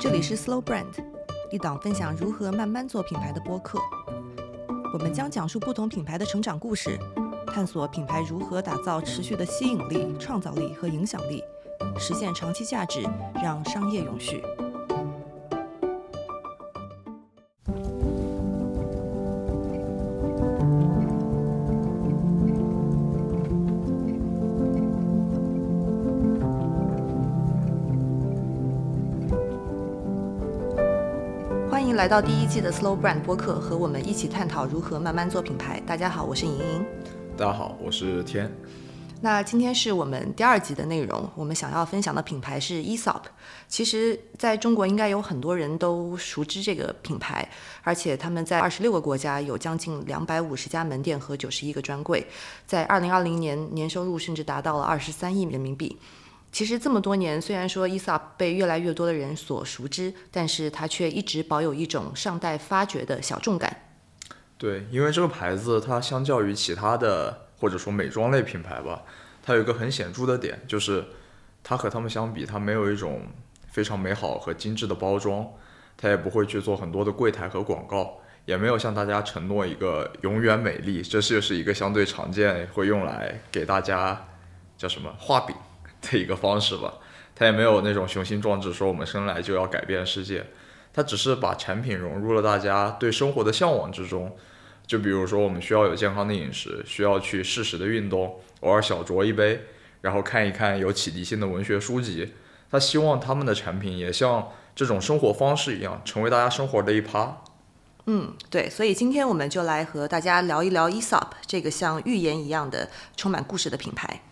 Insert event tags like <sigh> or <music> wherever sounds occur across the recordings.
这里是 Slow Brand，一档分享如何慢慢做品牌的播客。我们将讲述不同品牌的成长故事，探索品牌如何打造持续的吸引力、创造力和影响力，实现长期价值，让商业永续。来到第一季的 Slow Brand 播客，和我们一起探讨如何慢慢做品牌。大家好，我是莹莹。大家好，我是天。那今天是我们第二集的内容，我们想要分享的品牌是 Aesop。其实，在中国应该有很多人都熟知这个品牌，而且他们在二十六个国家有将近两百五十家门店和九十一个专柜，在二零二零年年收入甚至达到了二十三亿人民币。其实这么多年，虽然说伊萨被越来越多的人所熟知，但是它却一直保有一种尚待发掘的小众感。对，因为这个牌子它相较于其他的或者说美妆类品牌吧，它有一个很显著的点，就是它和他们相比，它没有一种非常美好和精致的包装，它也不会去做很多的柜台和广告，也没有向大家承诺一个永远美丽，这就是一个相对常见会用来给大家叫什么画饼 <laughs> 的一个方式吧。他也没有那种雄心壮志，说我们生来就要改变世界，他只是把产品融入了大家对生活的向往之中。就比如说，我们需要有健康的饮食，需要去适时的运动，偶尔小酌一杯，然后看一看有启迪性的文学书籍。他希望他们的产品也像这种生活方式一样，成为大家生活的一趴。嗯，对，所以今天我们就来和大家聊一聊 ESOP 这个像寓言一样的充满故事的品牌。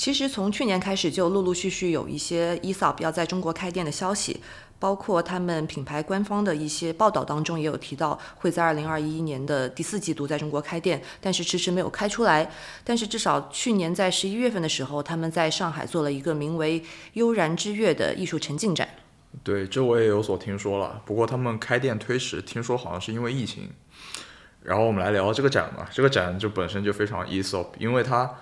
其实从去年开始，就陆陆续续有一些 Aesop 要在中国开店的消息。包括他们品牌官方的一些报道当中也有提到，会在二零二一年的第四季度在中国开店，但是迟迟没有开出来。但是至少去年在十一月份的时候，他们在上海做了一个名为“悠然之月”的艺术沉浸展。对，这我也有所听说了。不过他们开店推迟，听说好像是因为疫情。然后我们来聊这个展吧。这个展就本身就非常 Aesop，因为它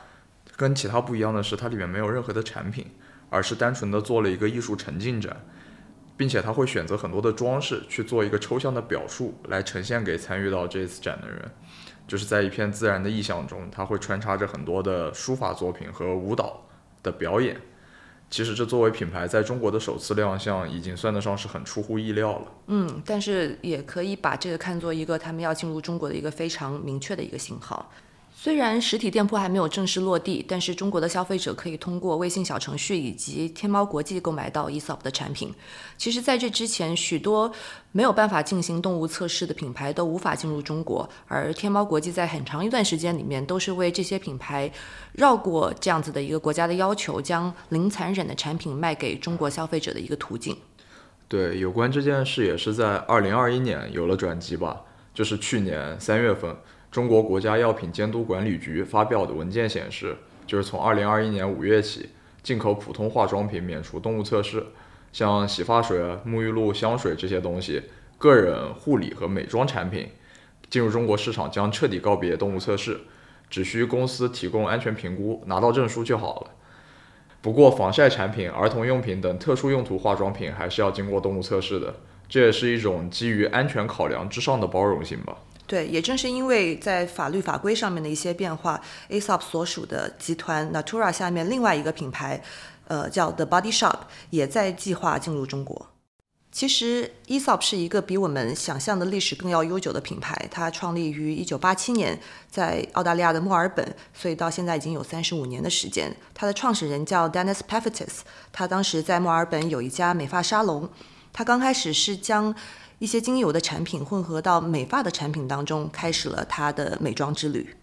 跟其他不一样的是，它里面没有任何的产品，而是单纯的做了一个艺术沉浸展。并且他会选择很多的装饰去做一个抽象的表述，来呈现给参与到这次展的人。就是在一片自然的意象中，他会穿插着很多的书法作品和舞蹈的表演。其实这作为品牌在中国的首次亮相，已经算得上是很出乎意料了。嗯，但是也可以把这个看作一个他们要进入中国的一个非常明确的一个信号。虽然实体店铺还没有正式落地，但是中国的消费者可以通过微信小程序以及天猫国际购买到 ESOP 的产品。其实，在这之前，许多没有办法进行动物测试的品牌都无法进入中国，而天猫国际在很长一段时间里面都是为这些品牌绕过这样子的一个国家的要求，将零残忍的产品卖给中国消费者的一个途径。对，有关这件事也是在二零二一年有了转机吧，就是去年三月份。中国国家药品监督管理局发表的文件显示，就是从二零二一年五月起，进口普通化妆品免除动物测试，像洗发水、沐浴露、香水这些东西，个人护理和美妆产品进入中国市场将彻底告别动物测试，只需公司提供安全评估，拿到证书就好了。不过，防晒产品、儿童用品等特殊用途化妆品还是要经过动物测试的，这也是一种基于安全考量之上的包容性吧。对，也正是因为在法律法规上面的一些变化，Aesop 所属的集团 Natura 下面另外一个品牌，呃，叫 The Body Shop，也在计划进入中国。其实 Aesop 是一个比我们想象的历史更要悠久的品牌，它创立于1987年，在澳大利亚的墨尔本，所以到现在已经有三十五年的时间。它的创始人叫 Dennis Peftis，他当时在墨尔本有一家美发沙龙，他刚开始是将一些精油的产品混合到美发的产品当中，开始了他的美妆之旅。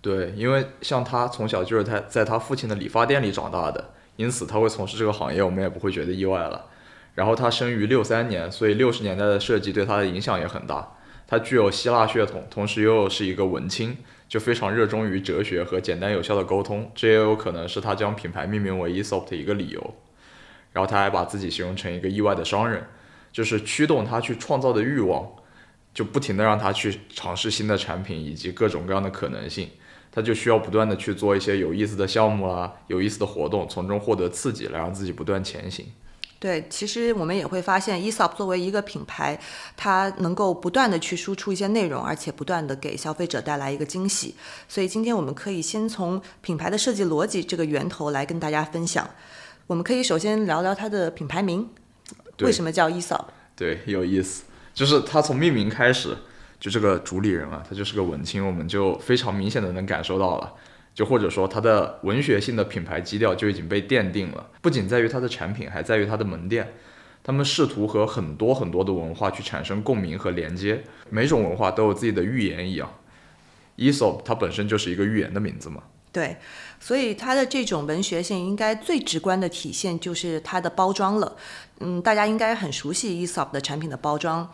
对，因为像他从小就是他在他父亲的理发店里长大的，因此他会从事这个行业，我们也不会觉得意外了。然后他生于六三年，所以六十年代的设计对他的影响也很大。他具有希腊血统，同时又是一个文青，就非常热衷于哲学和简单有效的沟通，这也有可能是他将品牌命名为 Aesop 的一个理由。然后他还把自己形容成一个意外的商人。就是驱动他去创造的欲望，就不停的让他去尝试新的产品以及各种各样的可能性，他就需要不断的去做一些有意思的项目啊，有意思的活动，从中获得刺激，来让自己不断前行。对，其实我们也会发现，Esop 作为一个品牌，它能够不断的去输出一些内容，而且不断的给消费者带来一个惊喜。所以今天我们可以先从品牌的设计逻辑这个源头来跟大家分享。我们可以首先聊聊它的品牌名，为什么叫 Esop？对，有意思，就是它从命名开始，就这个主理人啊，他就是个文青，我们就非常明显的能感受到了。就或者说它的文学性的品牌基调就已经被奠定了，不仅在于它的产品，还在于它的门店。他们试图和很多很多的文化去产生共鸣和连接，每种文化都有自己的寓言一样。Esop 它本身就是一个寓言的名字嘛。对，所以它的这种文学性应该最直观的体现就是它的包装了。嗯，大家应该很熟悉 Esop 的产品的包装，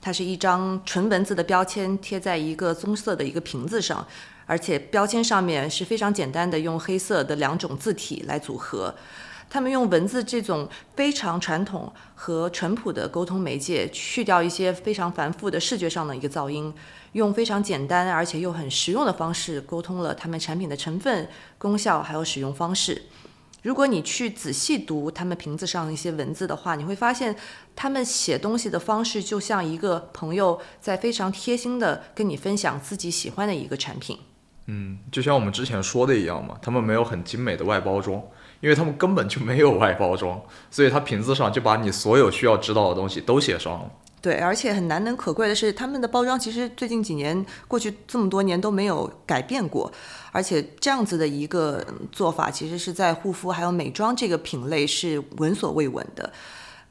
它是一张纯文字的标签贴在一个棕色的一个瓶子上。而且标签上面是非常简单的，用黑色的两种字体来组合。他们用文字这种非常传统和淳朴的沟通媒介，去掉一些非常繁复的视觉上的一个噪音，用非常简单而且又很实用的方式沟通了他们产品的成分、功效还有使用方式。如果你去仔细读他们瓶子上一些文字的话，你会发现他们写东西的方式就像一个朋友在非常贴心的跟你分享自己喜欢的一个产品。嗯，就像我们之前说的一样嘛，他们没有很精美的外包装，因为他们根本就没有外包装，所以它瓶子上就把你所有需要知道的东西都写上了。对，而且很难能可贵的是，他们的包装其实最近几年过去这么多年都没有改变过，而且这样子的一个做法，其实是在护肤还有美妆这个品类是闻所未闻的。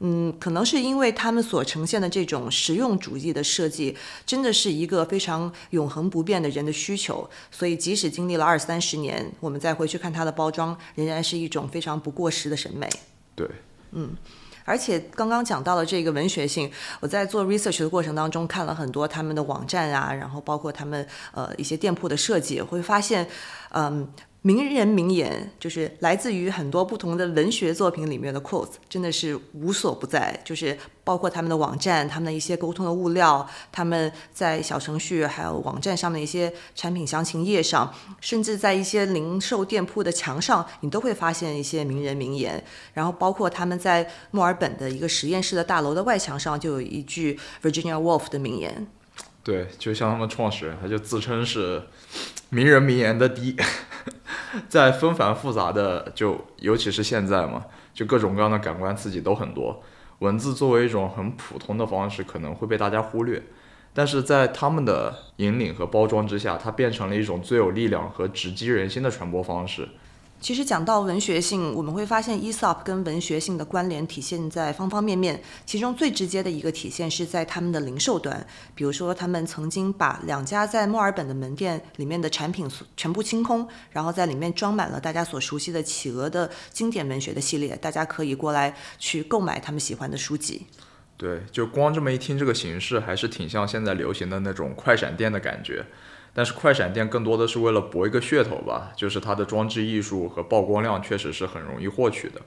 嗯，可能是因为他们所呈现的这种实用主义的设计，真的是一个非常永恒不变的人的需求，所以即使经历了二三十年，我们再回去看它的包装，仍然是一种非常不过时的审美。对，嗯，而且刚刚讲到了这个文学性，我在做 research 的过程当中看了很多他们的网站啊，然后包括他们呃一些店铺的设计，会发现，嗯。名人名言就是来自于很多不同的文学作品里面的 quotes，真的是无所不在。就是包括他们的网站、他们的一些沟通的物料、他们在小程序还有网站上的一些产品详情页上，甚至在一些零售店铺的墙上，你都会发现一些名人名言。然后包括他们在墨尔本的一个实验室的大楼的外墙上，就有一句 Virginia Woolf 的名言。对，就像他们创始人，他就自称是名人名言的第一。在纷繁复杂的，就尤其是现在嘛，就各种各样的感官刺激都很多。文字作为一种很普通的方式，可能会被大家忽略，但是在他们的引领和包装之下，它变成了一种最有力量和直击人心的传播方式。其实讲到文学性，我们会发现 Esop 跟文学性的关联体现在方方面面。其中最直接的一个体现是在他们的零售端，比如说他们曾经把两家在墨尔本的门店里面的产品全部清空，然后在里面装满了大家所熟悉的企鹅的经典文学的系列，大家可以过来去购买他们喜欢的书籍。对，就光这么一听，这个形式还是挺像现在流行的那种快闪店的感觉。但是快闪电更多的是为了博一个噱头吧，就是它的装置艺术和曝光量确实是很容易获取的，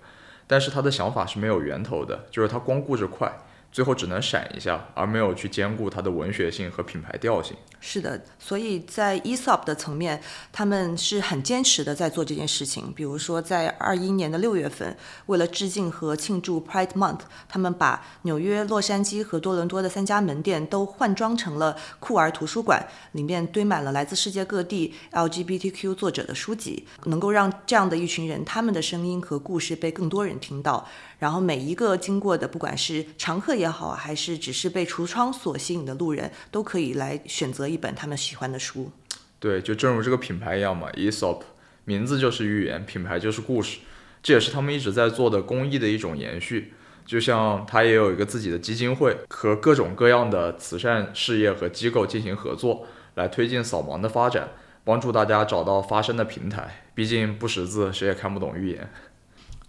但是他的想法是没有源头的，就是他光顾着快。最后只能闪一下，而没有去兼顾它的文学性和品牌调性。是的，所以在 Esop 的层面，他们是很坚持的在做这件事情。比如说，在二一年的六月份，为了致敬和庆祝 Pride Month，他们把纽约、洛杉矶和多伦多的三家门店都换装成了酷儿图书馆，里面堆满了来自世界各地 LGBTQ 作者的书籍，能够让这样的一群人他们的声音和故事被更多人听到。然后每一个经过的，不管是常客也好，还是只是被橱窗所吸引的路人，都可以来选择一本他们喜欢的书。对，就正如这个品牌一样嘛，Esop 名字就是寓言，品牌就是故事，这也是他们一直在做的公益的一种延续。就像他也有一个自己的基金会，和各种各样的慈善事业和机构进行合作，来推进扫盲的发展，帮助大家找到发声的平台。毕竟不识字，谁也看不懂寓言。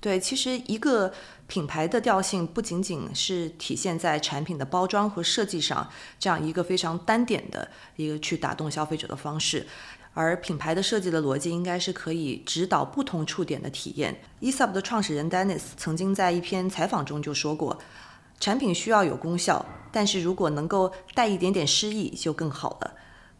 对，其实一个。品牌的调性不仅仅是体现在产品的包装和设计上，这样一个非常单点的一个去打动消费者的方式，而品牌的设计的逻辑应该是可以指导不同触点的体验。Esop 的创始人 Dennis 曾经在一篇采访中就说过，产品需要有功效，但是如果能够带一点点诗意就更好了。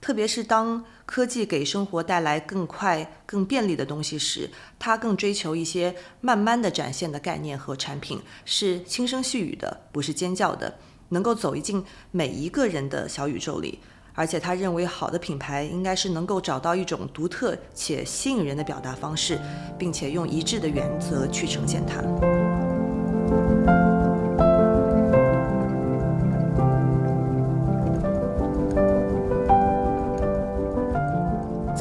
特别是当科技给生活带来更快、更便利的东西时，他更追求一些慢慢的展现的概念和产品，是轻声细语的，不是尖叫的，能够走进每一个人的小宇宙里。而且他认为，好的品牌应该是能够找到一种独特且吸引人的表达方式，并且用一致的原则去呈现它。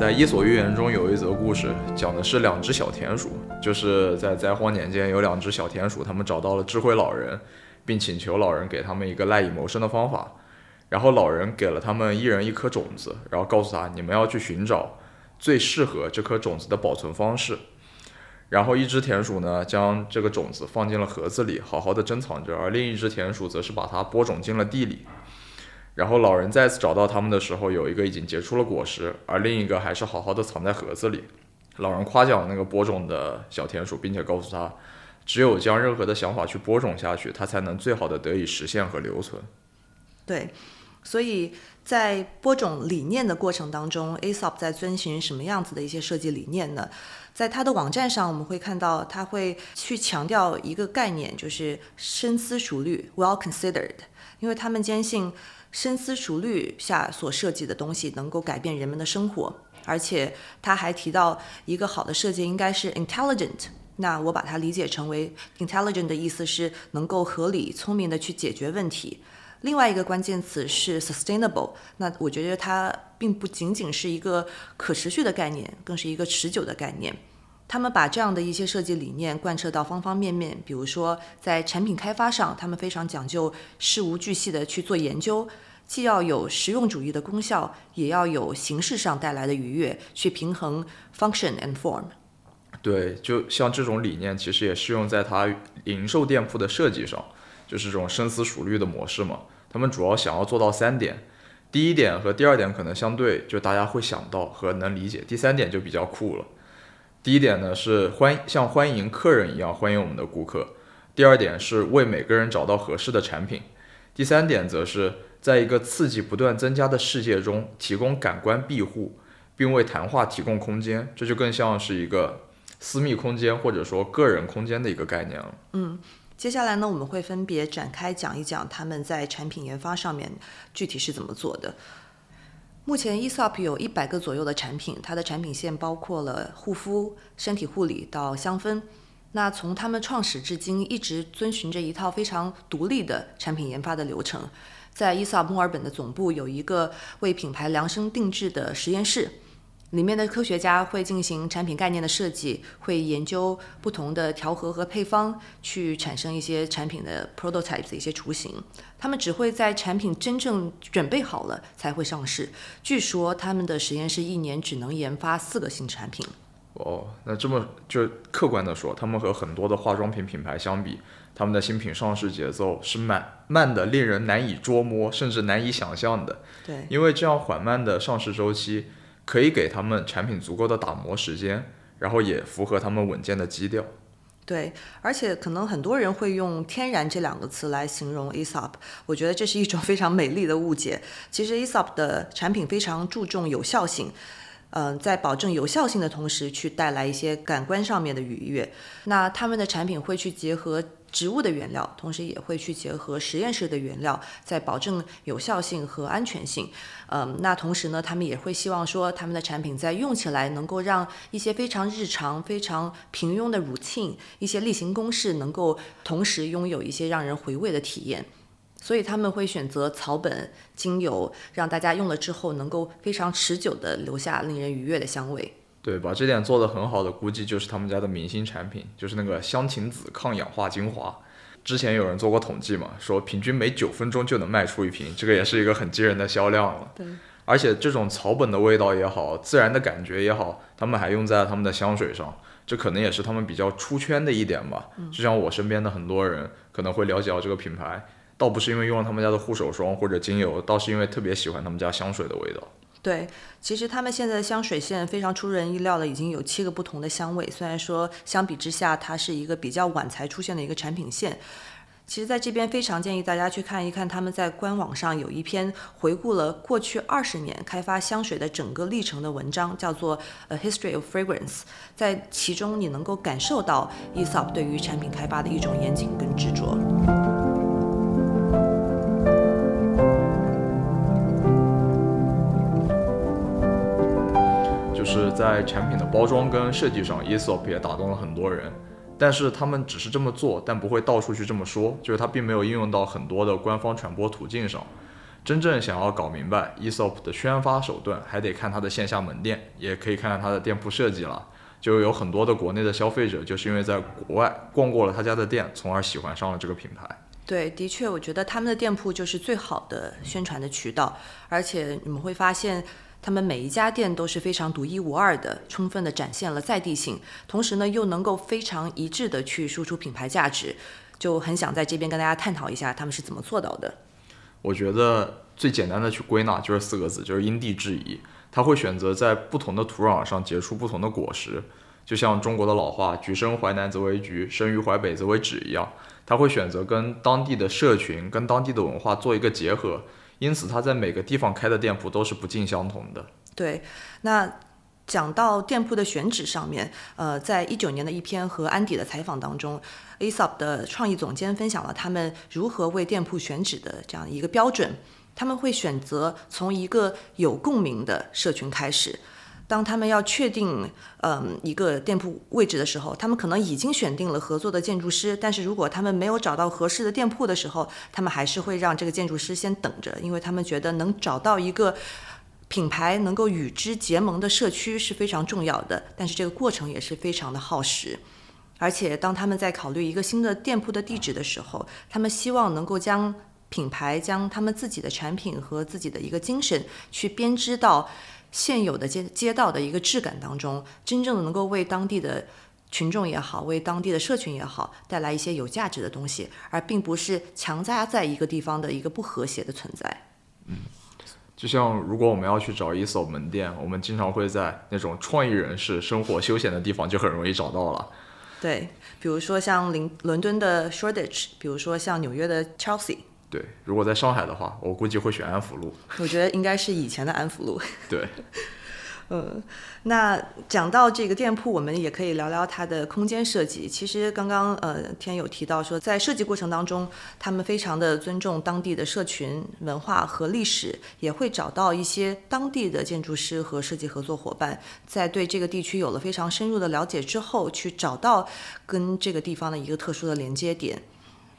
在《伊索寓言》中有一则故事，讲的是两只小田鼠，就是在灾荒年间，有两只小田鼠，他们找到了智慧老人，并请求老人给他们一个赖以谋生的方法。然后老人给了他们一人一颗种子，然后告诉他，你们要去寻找最适合这颗种子的保存方式。然后一只田鼠呢，将这个种子放进了盒子里，好好的珍藏着，而另一只田鼠则是把它播种进了地里。然后老人再次找到他们的时候，有一个已经结出了果实，而另一个还是好好的藏在盒子里。老人夸奖那个播种的小田鼠，并且告诉他，只有将任何的想法去播种下去，它才能最好的得以实现和留存。对，所以在播种理念的过程当中，Aesop 在遵循什么样子的一些设计理念呢？在他的网站上，我们会看到他会去强调一个概念，就是深思熟虑 （well considered），因为他们坚信。深思熟虑下所设计的东西能够改变人们的生活，而且他还提到一个好的设计应该是 intelligent。那我把它理解成为 intelligent 的意思是能够合理、聪明的去解决问题。另外一个关键词是 sustainable。那我觉得它并不仅仅是一个可持续的概念，更是一个持久的概念。他们把这样的一些设计理念贯彻到方方面面，比如说在产品开发上，他们非常讲究事无巨细的去做研究。既要有实用主义的功效，也要有形式上带来的愉悦，去平衡 function and form。对，就像这种理念，其实也适用在它零售店铺的设计上，就是这种深思熟虑的模式嘛。他们主要想要做到三点，第一点和第二点可能相对，就大家会想到和能理解。第三点就比较酷了。第一点呢是欢像欢迎客人一样欢迎我们的顾客，第二点是为每个人找到合适的产品，第三点则是。在一个刺激不断增加的世界中，提供感官庇护，并为谈话提供空间，这就更像是一个私密空间或者说个人空间的一个概念了。嗯，接下来呢，我们会分别展开讲一讲他们在产品研发上面具体是怎么做的。目前，Esop 有一百个左右的产品，它的产品线包括了护肤、身体护理到香氛。那从他们创始至今，一直遵循着一套非常独立的产品研发的流程。在伊萨墨尔本的总部有一个为品牌量身定制的实验室，里面的科学家会进行产品概念的设计，会研究不同的调和和配方，去产生一些产品的 prototypes 一些雏形。他们只会在产品真正准备好了才会上市。据说他们的实验室一年只能研发四个新产品。哦，那这么就客观的说，他们和很多的化妆品品牌相比。他们的新品上市节奏是慢慢的，令人难以捉摸，甚至难以想象的。对，因为这样缓慢的上市周期，可以给他们产品足够的打磨时间，然后也符合他们稳健的基调。对，而且可能很多人会用“天然”这两个词来形容 ASOP，我觉得这是一种非常美丽的误解。其实 ASOP 的产品非常注重有效性。嗯，在保证有效性的同时，去带来一些感官上面的愉悦。那他们的产品会去结合植物的原料，同时也会去结合实验室的原料，在保证有效性和安全性。嗯，那同时呢，他们也会希望说，他们的产品在用起来能够让一些非常日常、非常平庸的 routine 一些例行公事，能够同时拥有一些让人回味的体验。所以他们会选择草本精油，让大家用了之后能够非常持久的留下令人愉悦的香味。对，把这点做得很好的，估计就是他们家的明星产品，就是那个香芹子抗氧化精华。之前有人做过统计嘛，说平均每九分钟就能卖出一瓶，这个也是一个很惊人的销量了。对，而且这种草本的味道也好，自然的感觉也好，他们还用在了他们的香水上，这可能也是他们比较出圈的一点吧。就像我身边的很多人可能会了解到这个品牌。倒不是因为用了他们家的护手霜或者精油，倒是因为特别喜欢他们家香水的味道。对，其实他们现在的香水线非常出人意料的，已经有七个不同的香味。虽然说相比之下，它是一个比较晚才出现的一个产品线，其实，在这边非常建议大家去看一看，他们在官网上有一篇回顾了过去二十年开发香水的整个历程的文章，叫做《A History of Fragrance》。在其中，你能够感受到 Esop 对于产品开发的一种严谨跟执着。是在产品的包装跟设计上，Esop 也打动了很多人。但是他们只是这么做，但不会到处去这么说，就是他并没有应用到很多的官方传播途径上。真正想要搞明白 Esop 的宣发手段，还得看它的线下门店，也可以看看它的店铺设计了。就有很多的国内的消费者，就是因为在国外逛过了他家的店，从而喜欢上了这个品牌。对，的确，我觉得他们的店铺就是最好的宣传的渠道，而且你们会发现。他们每一家店都是非常独一无二的，充分的展现了在地性，同时呢又能够非常一致的去输出品牌价值，就很想在这边跟大家探讨一下他们是怎么做到的。我觉得最简单的去归纳就是四个字，就是因地制宜。他会选择在不同的土壤上结出不同的果实，就像中国的老话“橘生淮南则为橘，生于淮北则为枳”一样，他会选择跟当地的社群、跟当地的文化做一个结合。因此，他在每个地方开的店铺都是不尽相同的。对，那讲到店铺的选址上面，呃，在一九年的一篇和安迪的采访当中，ASOP 的创意总监分享了他们如何为店铺选址的这样一个标准。他们会选择从一个有共鸣的社群开始。当他们要确定，嗯，一个店铺位置的时候，他们可能已经选定了合作的建筑师，但是如果他们没有找到合适的店铺的时候，他们还是会让这个建筑师先等着，因为他们觉得能找到一个品牌能够与之结盟的社区是非常重要的，但是这个过程也是非常的耗时。而且当他们在考虑一个新的店铺的地址的时候，他们希望能够将品牌、将他们自己的产品和自己的一个精神去编织到。现有的街街道的一个质感当中，真正的能够为当地的群众也好，为当地的社群也好，带来一些有价值的东西，而并不是强加在一个地方的一个不和谐的存在。嗯，就像如果我们要去找一所门店，我们经常会在那种创意人士生活休闲的地方就很容易找到了。对，比如说像伦伦敦的 Shoreditch，比如说像纽约的 Chelsea。对，如果在上海的话，我估计会选安福路。我觉得应该是以前的安福路。<laughs> 对，嗯，那讲到这个店铺，我们也可以聊聊它的空间设计。其实刚刚呃天有提到说，在设计过程当中，他们非常的尊重当地的社群文化和历史，也会找到一些当地的建筑师和设计合作伙伴，在对这个地区有了非常深入的了解之后，去找到跟这个地方的一个特殊的连接点。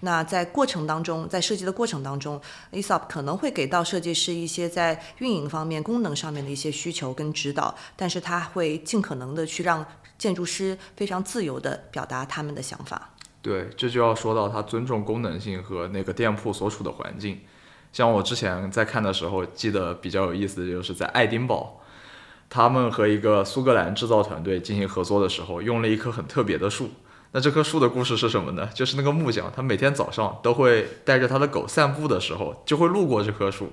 那在过程当中，在设计的过程当中，Aesop 可能会给到设计师一些在运营方面、功能上面的一些需求跟指导，但是他会尽可能的去让建筑师非常自由的表达他们的想法。对，这就要说到他尊重功能性和那个店铺所处的环境。像我之前在看的时候，记得比较有意思的就是在爱丁堡，他们和一个苏格兰制造团队进行合作的时候，用了一棵很特别的树。那这棵树的故事是什么呢？就是那个木匠，他每天早上都会带着他的狗散步的时候，就会路过这棵树。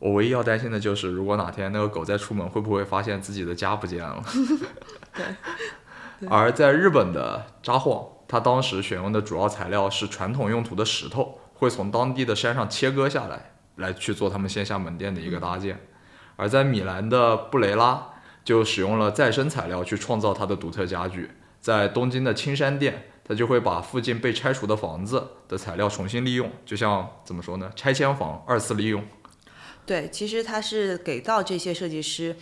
我唯一要担心的就是，如果哪天那个狗再出门，会不会发现自己的家不见了？<laughs> 对。而在日本的札幌，他当时选用的主要材料是传统用途的石头，会从当地的山上切割下来，来去做他们线下门店的一个搭建。而在米兰的布雷拉，就使用了再生材料去创造它的独特家具。在东京的青山店，他就会把附近被拆除的房子的材料重新利用，就像怎么说呢？拆迁房二次利用。对，其实他是给到这些设计师，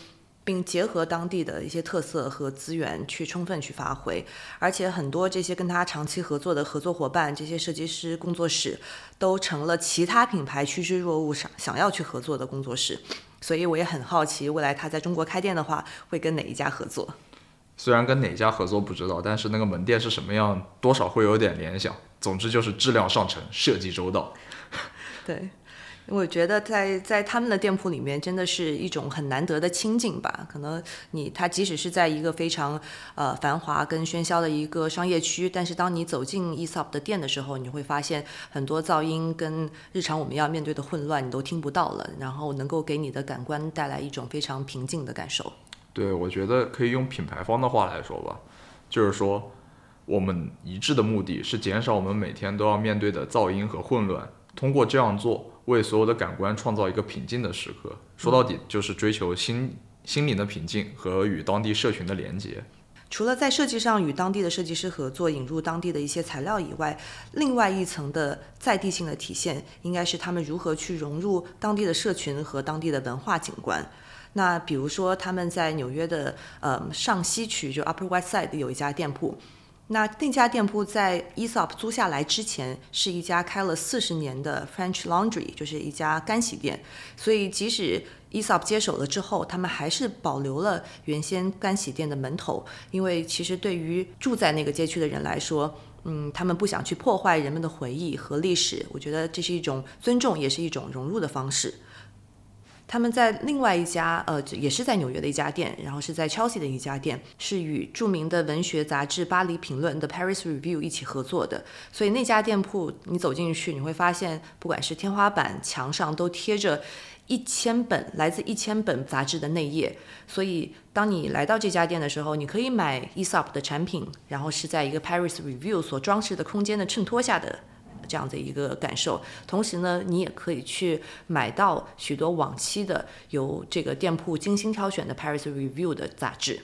并结合当地的一些特色和资源去充分去发挥，而且很多这些跟他长期合作的合作伙伴，这些设计师工作室都成了其他品牌趋之若鹜想想要去合作的工作室。所以我也很好奇，未来他在中国开店的话，会跟哪一家合作？虽然跟哪家合作不知道，但是那个门店是什么样，多少会有点联想。总之就是质量上乘，设计周到。对，我觉得在在他们的店铺里面，真的是一种很难得的清静吧。可能你他即使是在一个非常呃繁华跟喧嚣的一个商业区，但是当你走进 Esop 的店的时候，你会发现很多噪音跟日常我们要面对的混乱你都听不到了，然后能够给你的感官带来一种非常平静的感受。对，我觉得可以用品牌方的话来说吧，就是说，我们一致的目的是减少我们每天都要面对的噪音和混乱，通过这样做，为所有的感官创造一个平静的时刻。说到底，就是追求心心灵的平静和与当地社群的连接。除了在设计上与当地的设计师合作，引入当地的一些材料以外，另外一层的在地性的体现，应该是他们如何去融入当地的社群和当地的文化景观。那比如说，他们在纽约的呃上西区，就 Upper West Side 有一家店铺。那那家店铺在 Esop 租下来之前，是一家开了四十年的 French Laundry，就是一家干洗店。所以即使 Esop 接手了之后，他们还是保留了原先干洗店的门头，因为其实对于住在那个街区的人来说，嗯，他们不想去破坏人们的回忆和历史。我觉得这是一种尊重，也是一种融入的方式。他们在另外一家，呃，也是在纽约的一家店，然后是在 Chelsea 的一家店，是与著名的文学杂志《巴黎评论》的 Paris Review 一起合作的。所以那家店铺，你走进去，你会发现，不管是天花板、墙上都贴着一千本来自一千本杂志的内页。所以当你来到这家店的时候，你可以买 Esop 的产品，然后是在一个 Paris Review 所装饰的空间的衬托下的。这样的一个感受，同时呢，你也可以去买到许多往期的由这个店铺精心挑选的 Paris Review 的杂志。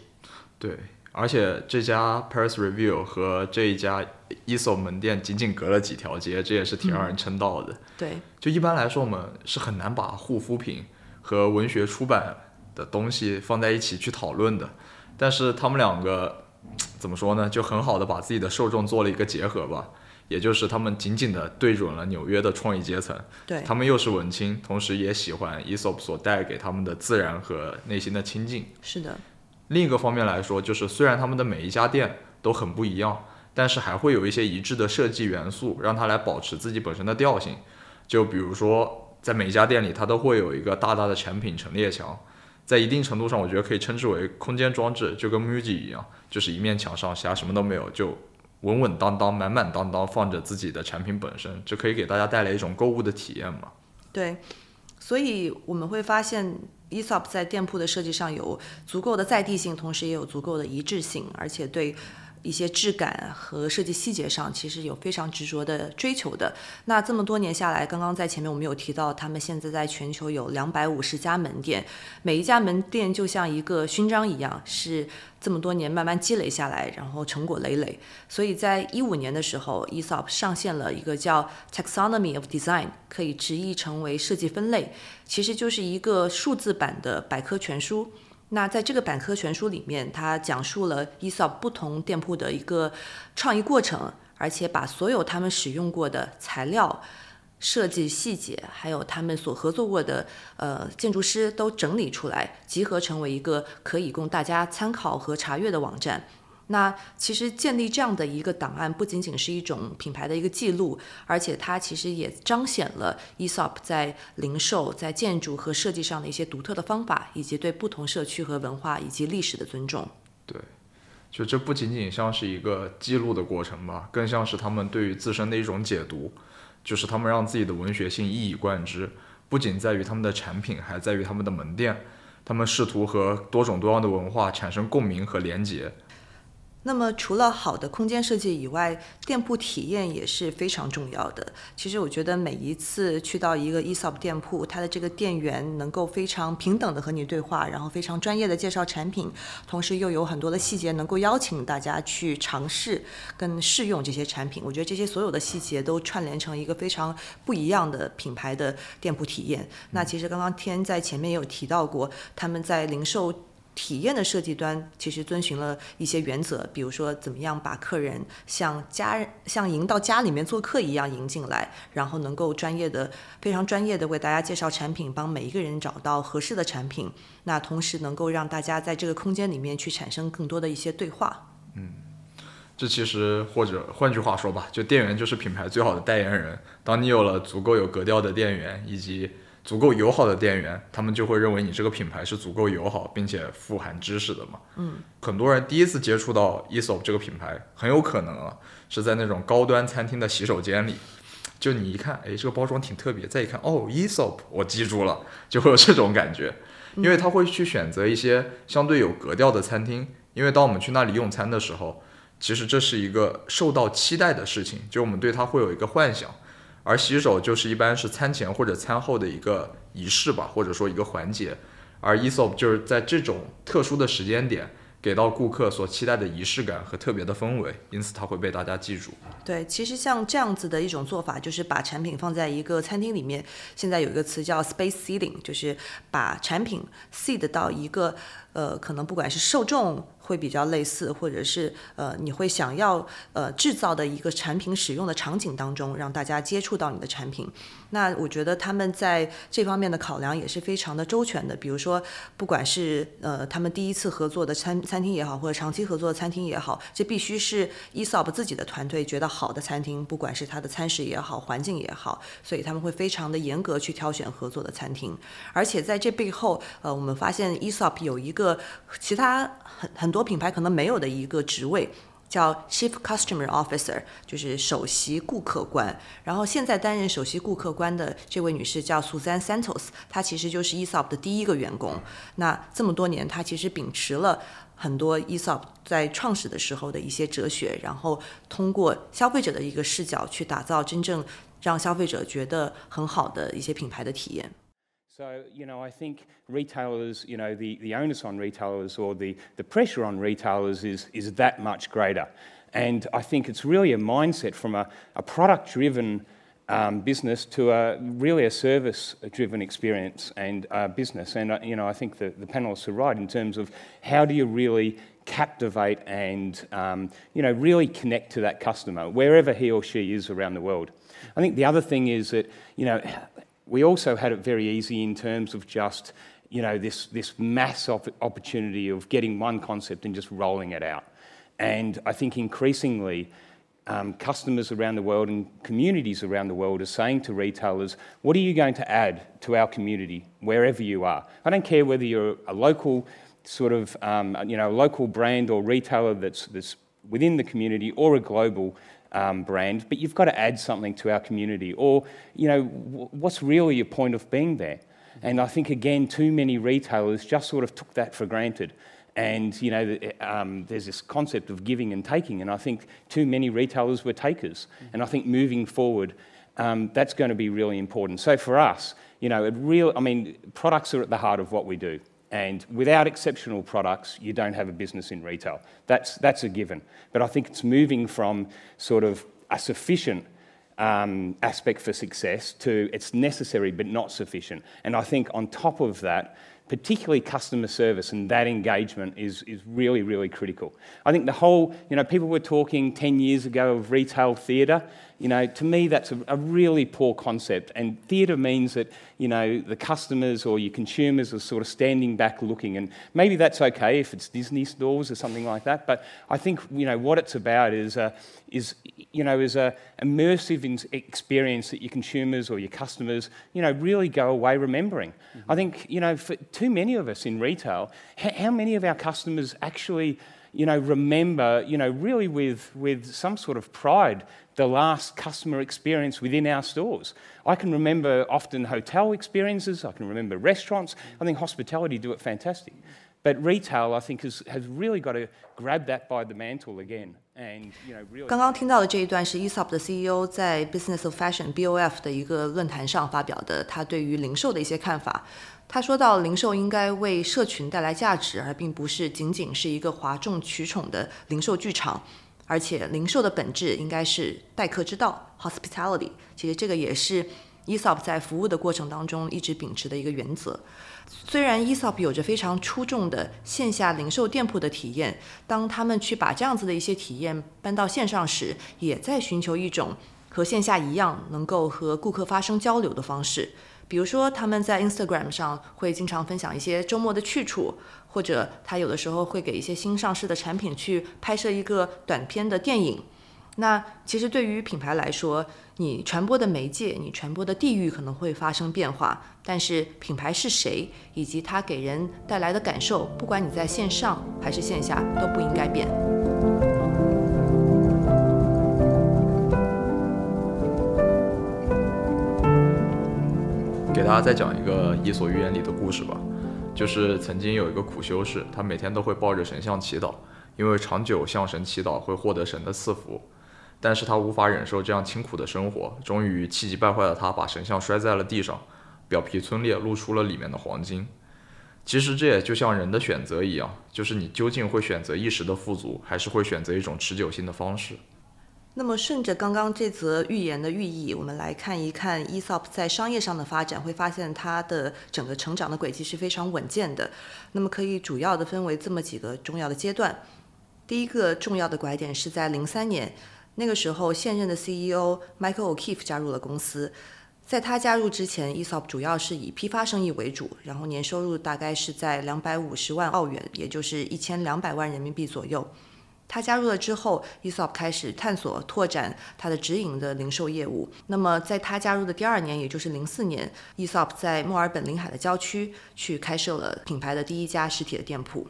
对，而且这家 Paris Review 和这一家 Esop 门店仅仅隔了几条街，这也是挺让人称道的。对，就一般来说，我们是很难把护肤品和文学出版的东西放在一起去讨论的，但是他们两个怎么说呢？就很好的把自己的受众做了一个结合吧。也就是他们紧紧地对准了纽约的创意阶层，对他们又是文青，同时也喜欢 Esop 所带给他们的自然和内心的亲近。是的。另一个方面来说，就是虽然他们的每一家店都很不一样，但是还会有一些一致的设计元素，让它来保持自己本身的调性。就比如说，在每一家店里，它都会有一个大大的产品陈列墙，在一定程度上，我觉得可以称之为空间装置，就跟 MUJI 一样，就是一面墙上其他什么都没有，就。稳稳当当、满满当当放着自己的产品本身，就可以给大家带来一种购物的体验嘛？对，所以我们会发现，Esop 在店铺的设计上有足够的在地性，同时也有足够的一致性，而且对。一些质感和设计细节上，其实有非常执着的追求的。那这么多年下来，刚刚在前面我们有提到，他们现在在全球有两百五十家门店，每一家门店就像一个勋章一样，是这么多年慢慢积累下来，然后成果累累。所以在一五年的时候，Esop 上线了一个叫 Taxonomy of Design，可以直译成为设计分类，其实就是一个数字版的百科全书。那在这个百科全书里面，它讲述了 Esop 不同店铺的一个创意过程，而且把所有他们使用过的材料、设计细节，还有他们所合作过的呃建筑师都整理出来，集合成为一个可以供大家参考和查阅的网站。那其实建立这样的一个档案，不仅仅是一种品牌的一个记录，而且它其实也彰显了 Esop 在零售、在建筑和设计上的一些独特的方法，以及对不同社区和文化以及历史的尊重。对，就这不仅仅像是一个记录的过程吧，更像是他们对于自身的一种解读，就是他们让自己的文学性一以贯之，不仅在于他们的产品，还在于他们的门店，他们试图和多种多样的文化产生共鸣和连结。那么，除了好的空间设计以外，店铺体验也是非常重要的。其实，我觉得每一次去到一个 Esop 店铺，它的这个店员能够非常平等的和你对话，然后非常专业的介绍产品，同时又有很多的细节能够邀请大家去尝试跟试用这些产品。我觉得这些所有的细节都串联成一个非常不一样的品牌的店铺体验。那其实刚刚天在前面也有提到过，他们在零售。体验的设计端其实遵循了一些原则，比如说怎么样把客人像家人像迎到家里面做客一样迎进来，然后能够专业的非常专业的为大家介绍产品，帮每一个人找到合适的产品。那同时能够让大家在这个空间里面去产生更多的一些对话。嗯，这其实或者换句话说吧，就店员就是品牌最好的代言人。当你有了足够有格调的店员以及足够友好的店员，他们就会认为你这个品牌是足够友好并且富含知识的嘛。嗯，很多人第一次接触到 Esop 这个品牌，很有可能啊是在那种高端餐厅的洗手间里。就你一看，哎，这个包装挺特别，再一看，哦，Esop，我记住了，就会有这种感觉。因为他会去选择一些相对有格调的餐厅，因为当我们去那里用餐的时候。其实这是一个受到期待的事情，就我们对它会有一个幻想。而洗手就是一般是餐前或者餐后的一个仪式吧，或者说一个环节。而 ESOP 就是在这种特殊的时间点。给到顾客所期待的仪式感和特别的氛围，因此它会被大家记住。对，其实像这样子的一种做法，就是把产品放在一个餐厅里面。现在有一个词叫 space seeding，就是把产品 seed 到一个。呃，可能不管是受众会比较类似，或者是呃，你会想要呃制造的一个产品使用的场景当中，让大家接触到你的产品。那我觉得他们在这方面的考量也是非常的周全的。比如说，不管是呃他们第一次合作的餐餐厅也好，或者长期合作的餐厅也好，这必须是 ESOP 自己的团队觉得好的餐厅，不管是它的餐食也好，环境也好，所以他们会非常的严格去挑选合作的餐厅。而且在这背后，呃，我们发现 ESOP 有一个。个其他很很多品牌可能没有的一个职位，叫 Chief Customer Officer，就是首席顾客官。然后现在担任首席顾客官的这位女士叫 Susan Santos，她其实就是 ESOP 的第一个员工。那这么多年，她其实秉持了很多 ESOP 在创始的时候的一些哲学，然后通过消费者的一个视角去打造真正让消费者觉得很好的一些品牌的体验。So, you know, I think retailers, you know, the, the onus on retailers or the, the pressure on retailers is, is that much greater. And I think it's really a mindset from a, a product driven um, business to a really a service driven experience and uh, business. And, uh, you know, I think the, the panelists are right in terms of how do you really captivate and, um, you know, really connect to that customer wherever he or she is around the world. I think the other thing is that, you know, we also had it very easy in terms of just, you know, this, this mass opportunity of getting one concept and just rolling it out. And I think increasingly, um, customers around the world and communities around the world are saying to retailers, what are you going to add to our community wherever you are? I don't care whether you're a local sort of, um, you know, local brand or retailer that's, that's within the community or a global um, brand, but you've got to add something to our community. Or, you know, what's really your point of being there? And I think, again, too many retailers just sort of took that for granted. And, you know, um, there's this concept of giving and taking, and I think too many retailers were takers. And I think moving forward, um, that's going to be really important. So for us, you know, it real, I mean, products are at the heart of what we do. And without exceptional products, you don't have a business in retail. That's, that's a given. But I think it's moving from sort of a sufficient um, aspect for success to it's necessary but not sufficient. And I think on top of that, particularly customer service and that engagement is, is really, really critical. I think the whole, you know, people were talking 10 years ago of retail theatre. You know, to me, that's a, a really poor concept. And theatre means that, you know, the customers or your consumers are sort of standing back looking. And maybe that's okay if it's Disney stores or something like that. But I think, you know, what it's about is, uh, is you know, is a immersive experience that your consumers or your customers, you know, really go away remembering. Mm-hmm. I think, you know, for too many of us in retail, how many of our customers actually you know, remember, you know, really with, with some sort of pride the last customer experience within our stores. I can remember often hotel experiences, I can remember restaurants. I think hospitality do it fantastic. But retail, I think, has, has really got to grab that by the mantle again. And, you know, really 刚刚听到的这一段是 ESOP 的 CEO 在 Business of Fashion BOF 的一个论坛上发表的，他对于零售的一些看法。他说到，零售应该为社群带来价值，而并不是仅仅是一个哗众取宠的零售剧场。 而且，零售的本质应该是待客之道 （hospitality）。其实，这个也是 ESOP 在服务的过程当中一直秉持的一个原则。虽然 ESOP 有着非常出众的线下零售店铺的体验，当他们去把这样子的一些体验搬到线上时，也在寻求一种和线下一样能够和顾客发生交流的方式。比如说，他们在 Instagram 上会经常分享一些周末的去处，或者他有的时候会给一些新上市的产品去拍摄一个短片的电影。那其实对于品牌来说，你传播的媒介、你传播的地域可能会发生变化，但是品牌是谁以及它给人带来的感受，不管你在线上还是线下，都不应该变。给大家再讲一个《伊索寓言》里的故事吧，就是曾经有一个苦修士，他每天都会抱着神像祈祷，因为长久向神祈祷会获得神的赐福。但是他无法忍受这样清苦的生活，终于气急败坏的他把神像摔在了地上，表皮皴裂，露出了里面的黄金。其实这也就像人的选择一样，就是你究竟会选择一时的富足，还是会选择一种持久性的方式。那么顺着刚刚这则寓言的寓意，我们来看一看 Esop 在商业上的发展，会发现它的整个成长的轨迹是非常稳健的。那么可以主要的分为这么几个重要的阶段。第一个重要的拐点是在零三年。那个时候，现任的 CEO Michael O'Keefe 加入了公司。在他加入之前，Esop 主要是以批发生意为主，然后年收入大概是在两百五十万澳元，也就是一千两百万人民币左右。他加入了之后，Esop 开始探索拓展他的直营的零售业务。那么，在他加入的第二年，也就是零四年，Esop 在墨尔本临海的郊区去开设了品牌的第一家实体的店铺。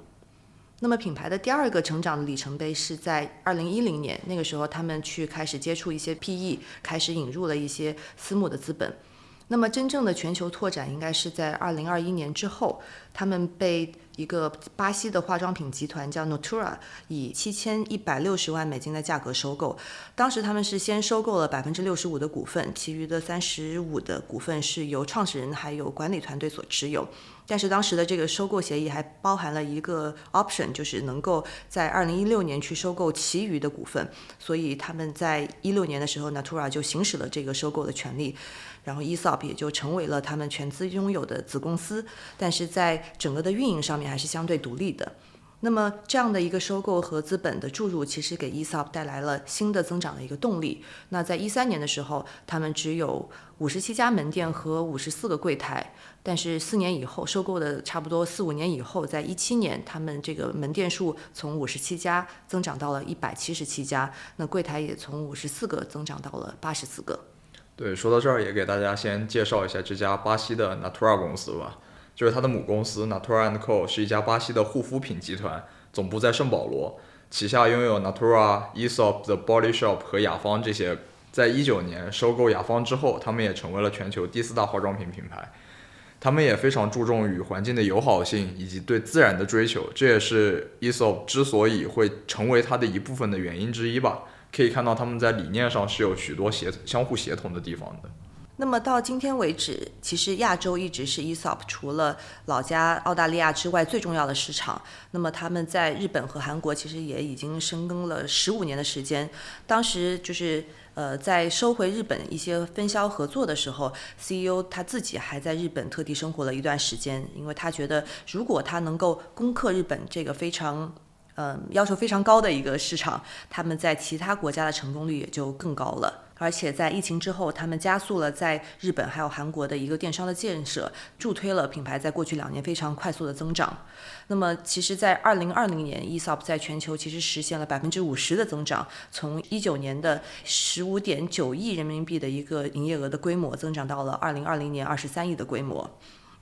那么品牌的第二个成长的里程碑是在二零一零年，那个时候他们去开始接触一些 PE，开始引入了一些私募的资本。那么真正的全球拓展应该是在二零二一年之后，他们被。一个巴西的化妆品集团叫 Natura，以七千一百六十万美金的价格收购。当时他们是先收购了百分之六十五的股份，其余的三十五的股份是由创始人还有管理团队所持有。但是当时的这个收购协议还包含了一个 option，就是能够在二零一六年去收购其余的股份。所以他们在一六年的时候，Natura 就行使了这个收购的权利。然后 Esop 也就成为了他们全资拥有的子公司，但是在整个的运营上面还是相对独立的。那么这样的一个收购和资本的注入，其实给 Esop 带来了新的增长的一个动力。那在一三年的时候，他们只有五十七家门店和五十四个柜台，但是四年以后，收购的差不多四五年以后，在一七年，他们这个门店数从五十七家增长到了一百七十七家，那柜台也从五十四个增长到了八十四个。对，说到这儿也给大家先介绍一下这家巴西的 Natura 公司吧，就是它的母公司 Natura and Co 是一家巴西的护肤品集团，总部在圣保罗，旗下拥有 Natura、Esop、The Body Shop 和雅芳这些。在一九年收购雅芳之后，他们也成为了全球第四大化妆品品牌。他们也非常注重与环境的友好性以及对自然的追求，这也是 Esop 之所以会成为它的一部分的原因之一吧。可以看到他们在理念上是有许多协相互协同的地方的。那么到今天为止，其实亚洲一直是 Esop 除了老家澳大利亚之外最重要的市场。那么他们在日本和韩国其实也已经深耕了十五年的时间。当时就是呃在收回日本一些分销合作的时候，CEO 他自己还在日本特地生活了一段时间，因为他觉得如果他能够攻克日本这个非常。嗯，要求非常高的一个市场，他们在其他国家的成功率也就更高了。而且在疫情之后，他们加速了在日本还有韩国的一个电商的建设，助推了品牌在过去两年非常快速的增长。那么，其实，在二零二零年，Esop 在全球其实实现了百分之五十的增长，从一九年的十五点九亿人民币的一个营业额的规模，增长到了二零二零年二十三亿的规模。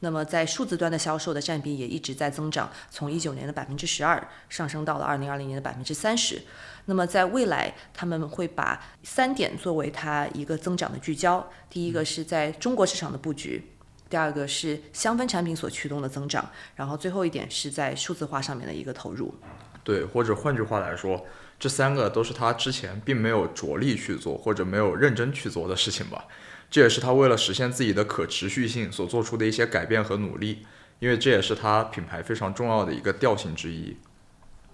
那么在数字端的销售的占比也一直在增长，从一九年的百分之十二上升到了二零二零年的百分之三十。那么在未来，他们会把三点作为它一个增长的聚焦：第一个是在中国市场的布局，第二个是香氛产品所驱动的增长，然后最后一点是在数字化上面的一个投入。对，或者换句话来说，这三个都是他之前并没有着力去做或者没有认真去做的事情吧。这也是他为了实现自己的可持续性所做出的一些改变和努力，因为这也是他品牌非常重要的一个调性之一。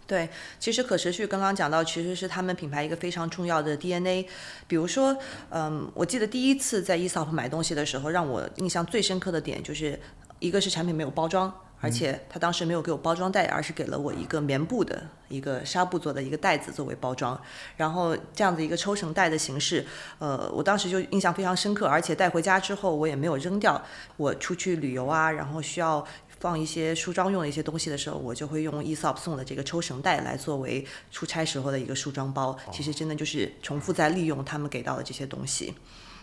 对，其实可持续刚刚讲到，其实是他们品牌一个非常重要的 DNA。比如说，嗯，我记得第一次在 Esop 买东西的时候，让我印象最深刻的点就是一个是产品没有包装。而且他当时没有给我包装袋，而是给了我一个棉布的一个纱布做的一个袋子作为包装，然后这样的一个抽绳袋的形式，呃，我当时就印象非常深刻，而且带回家之后我也没有扔掉。我出去旅游啊，然后需要放一些梳妆用的一些东西的时候，我就会用 Esop 送的这个抽绳袋来作为出差时候的一个梳妆包。其实真的就是重复在利用他们给到的这些东西。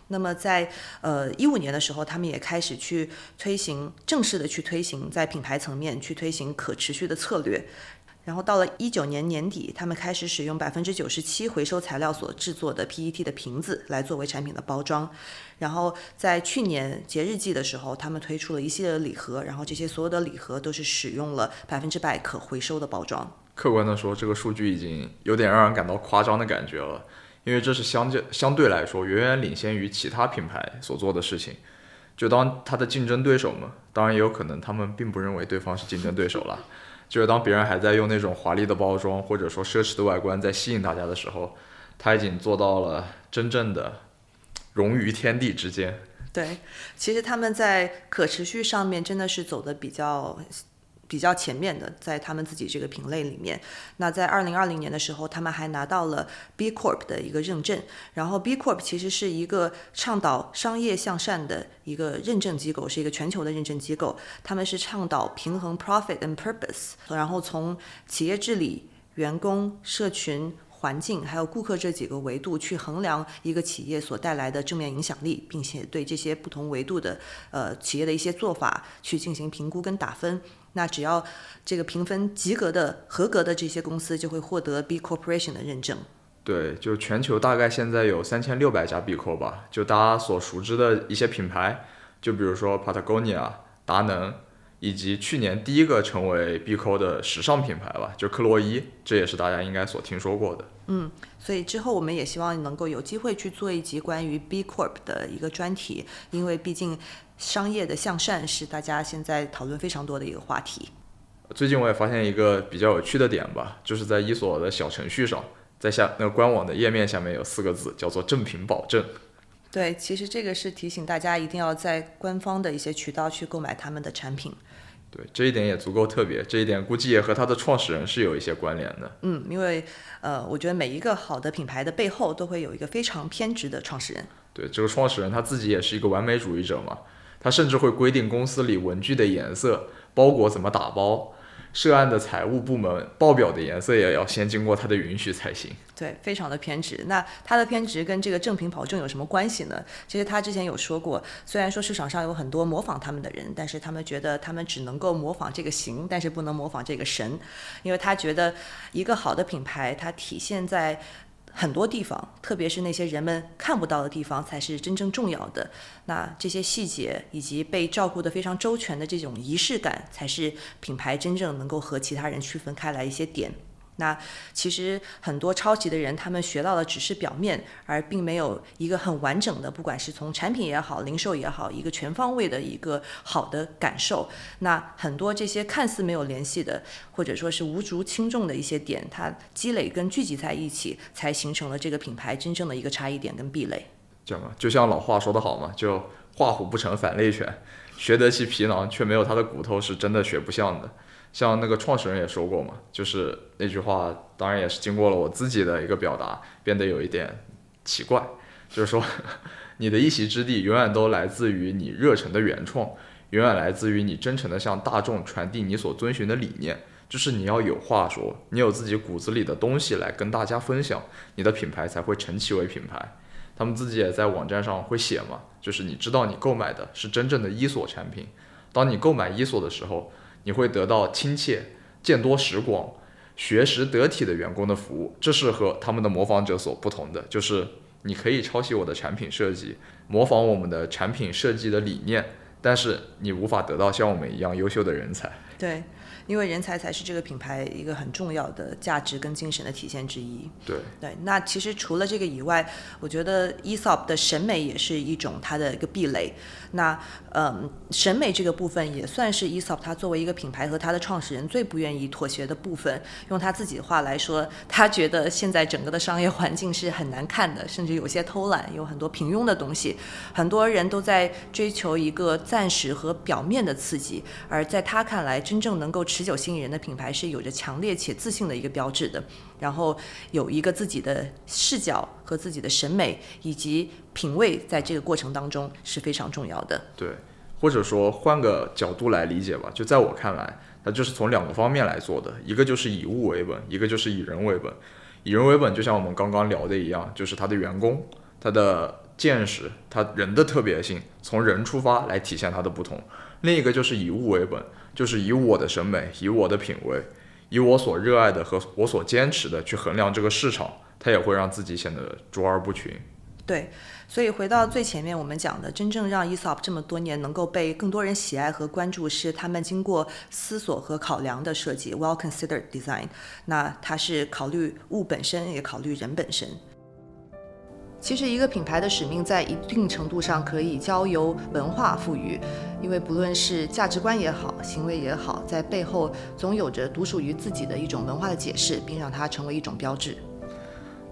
那么在呃一五年的时候，他们也开始去推行正式的去推行在品牌层面去推行可持续的策略，然后到了一九年年底，他们开始使用百分之九十七回收材料所制作的 PET 的瓶子来作为产品的包装，然后在去年节日季的时候，他们推出了一系列的礼盒，然后这些所有的礼盒都是使用了百分之百可回收的包装。客观的说，这个数据已经有点让人感到夸张的感觉了，因为这是相较相对来说远远领先于其他品牌所做的事情。就当他的竞争对手们，当然也有可能他们并不认为对方是竞争对手了。<laughs> 就是当别人还在用那种华丽的包装或者说奢侈的外观在吸引大家的时候，他已经做到了真正的融于天地之间。对，其实他们在可持续上面真的是走的比较。比较前面的，在他们自己这个品类里面。那在二零二零年的时候，他们还拿到了 B Corp 的一个认证。然后 B Corp 其实是一个倡导商业向善的一个认证机构，是一个全球的认证机构。他们是倡导平衡 profit and purpose，然后从企业治理、员工、社群、环境还有顾客这几个维度去衡量一个企业所带来的正面影响力，并且对这些不同维度的呃企业的一些做法去进行评估跟打分。那只要这个评分及格的、合格的这些公司，就会获得 B Corporation 的认证。对，就全球大概现在有三千六百家 B Corp 吧，就大家所熟知的一些品牌，就比如说 Patagonia、达能，以及去年第一个成为 B Corp 的时尚品牌吧，就克洛伊，这也是大家应该所听说过的。嗯，所以之后我们也希望能够有机会去做一集关于 B Corp 的一个专题，因为毕竟。商业的向善是大家现在讨论非常多的一个话题。最近我也发现一个比较有趣的点吧，就是在伊索的小程序上，在下那个官网的页面下面有四个字，叫做“正品保证”。对，其实这个是提醒大家一定要在官方的一些渠道去购买他们的产品。对，这一点也足够特别，这一点估计也和他的创始人是有一些关联的。嗯，因为呃，我觉得每一个好的品牌的背后都会有一个非常偏执的创始人。对，这个创始人他自己也是一个完美主义者嘛。他甚至会规定公司里文具的颜色、包裹怎么打包、涉案的财务部门报表的颜色也要先经过他的允许才行。对，非常的偏执。那他的偏执跟这个正品保证有什么关系呢？其实他之前有说过，虽然说市场上有很多模仿他们的人，但是他们觉得他们只能够模仿这个形，但是不能模仿这个神，因为他觉得一个好的品牌，它体现在。很多地方，特别是那些人们看不到的地方，才是真正重要的。那这些细节以及被照顾得非常周全的这种仪式感，才是品牌真正能够和其他人区分开来一些点。那其实很多抄袭的人，他们学到的只是表面，而并没有一个很完整的，不管是从产品也好，零售也好，一个全方位的一个好的感受。那很多这些看似没有联系的，或者说是无足轻重的一些点，它积累跟聚集在一起，才形成了这个品牌真正的一个差异点跟壁垒。讲嘛，就像老话说得好嘛，就画虎不成反类犬，学得其皮囊却没有它的骨头，是真的学不像的。像那个创始人也说过嘛，就是那句话，当然也是经过了我自己的一个表达，变得有一点奇怪，就是说，你的一席之地永远都来自于你热忱的原创，永远来自于你真诚的向大众传递你所遵循的理念，就是你要有话说，你有自己骨子里的东西来跟大家分享，你的品牌才会成其为品牌。他们自己也在网站上会写嘛，就是你知道你购买的是真正的伊索产品，当你购买伊索的时候。你会得到亲切、见多识广、学识得体的员工的服务，这是和他们的模仿者所不同的。就是你可以抄袭我的产品设计，模仿我们的产品设计的理念，但是你无法得到像我们一样优秀的人才。对。因为人才才是这个品牌一个很重要的价值跟精神的体现之一。对对，那其实除了这个以外，我觉得 Esop 的审美也是一种它的一个壁垒。那嗯，审美这个部分也算是 Esop 它作为一个品牌和它的创始人最不愿意妥协的部分。用他自己的话来说，他觉得现在整个的商业环境是很难看的，甚至有些偷懒，有很多平庸的东西。很多人都在追求一个暂时和表面的刺激，而在他看来，真正能够。持久吸引人的品牌是有着强烈且自信的一个标志的，然后有一个自己的视角和自己的审美以及品味，在这个过程当中是非常重要的。对，或者说换个角度来理解吧，就在我看来，它就是从两个方面来做的，一个就是以物为本，一个就是以人为本。以人为本，就像我们刚刚聊的一样，就是他的员工、他的见识、他人的特别性，从人出发来体现它的不同。另一个就是以物为本。就是以我的审美，以我的品味，以我所热爱的和我所坚持的去衡量这个市场，它也会让自己显得卓而不群。对，所以回到最前面我们讲的，真正让 ESOP 这么多年能够被更多人喜爱和关注，是他们经过思索和考量的设计，well considered design。那它是考虑物本身，也考虑人本身。其实，一个品牌的使命在一定程度上可以交由文化赋予，因为不论是价值观也好，行为也好，在背后总有着独属于自己的一种文化的解释，并让它成为一种标志。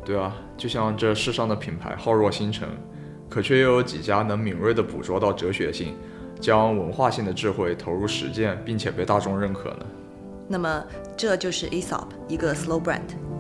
对啊，就像这世上的品牌浩若星辰，可却又有几家能敏锐地捕捉到哲学性，将文化性的智慧投入实践，并且被大众认可呢？那么，这就是 Aesop，一个 slow brand。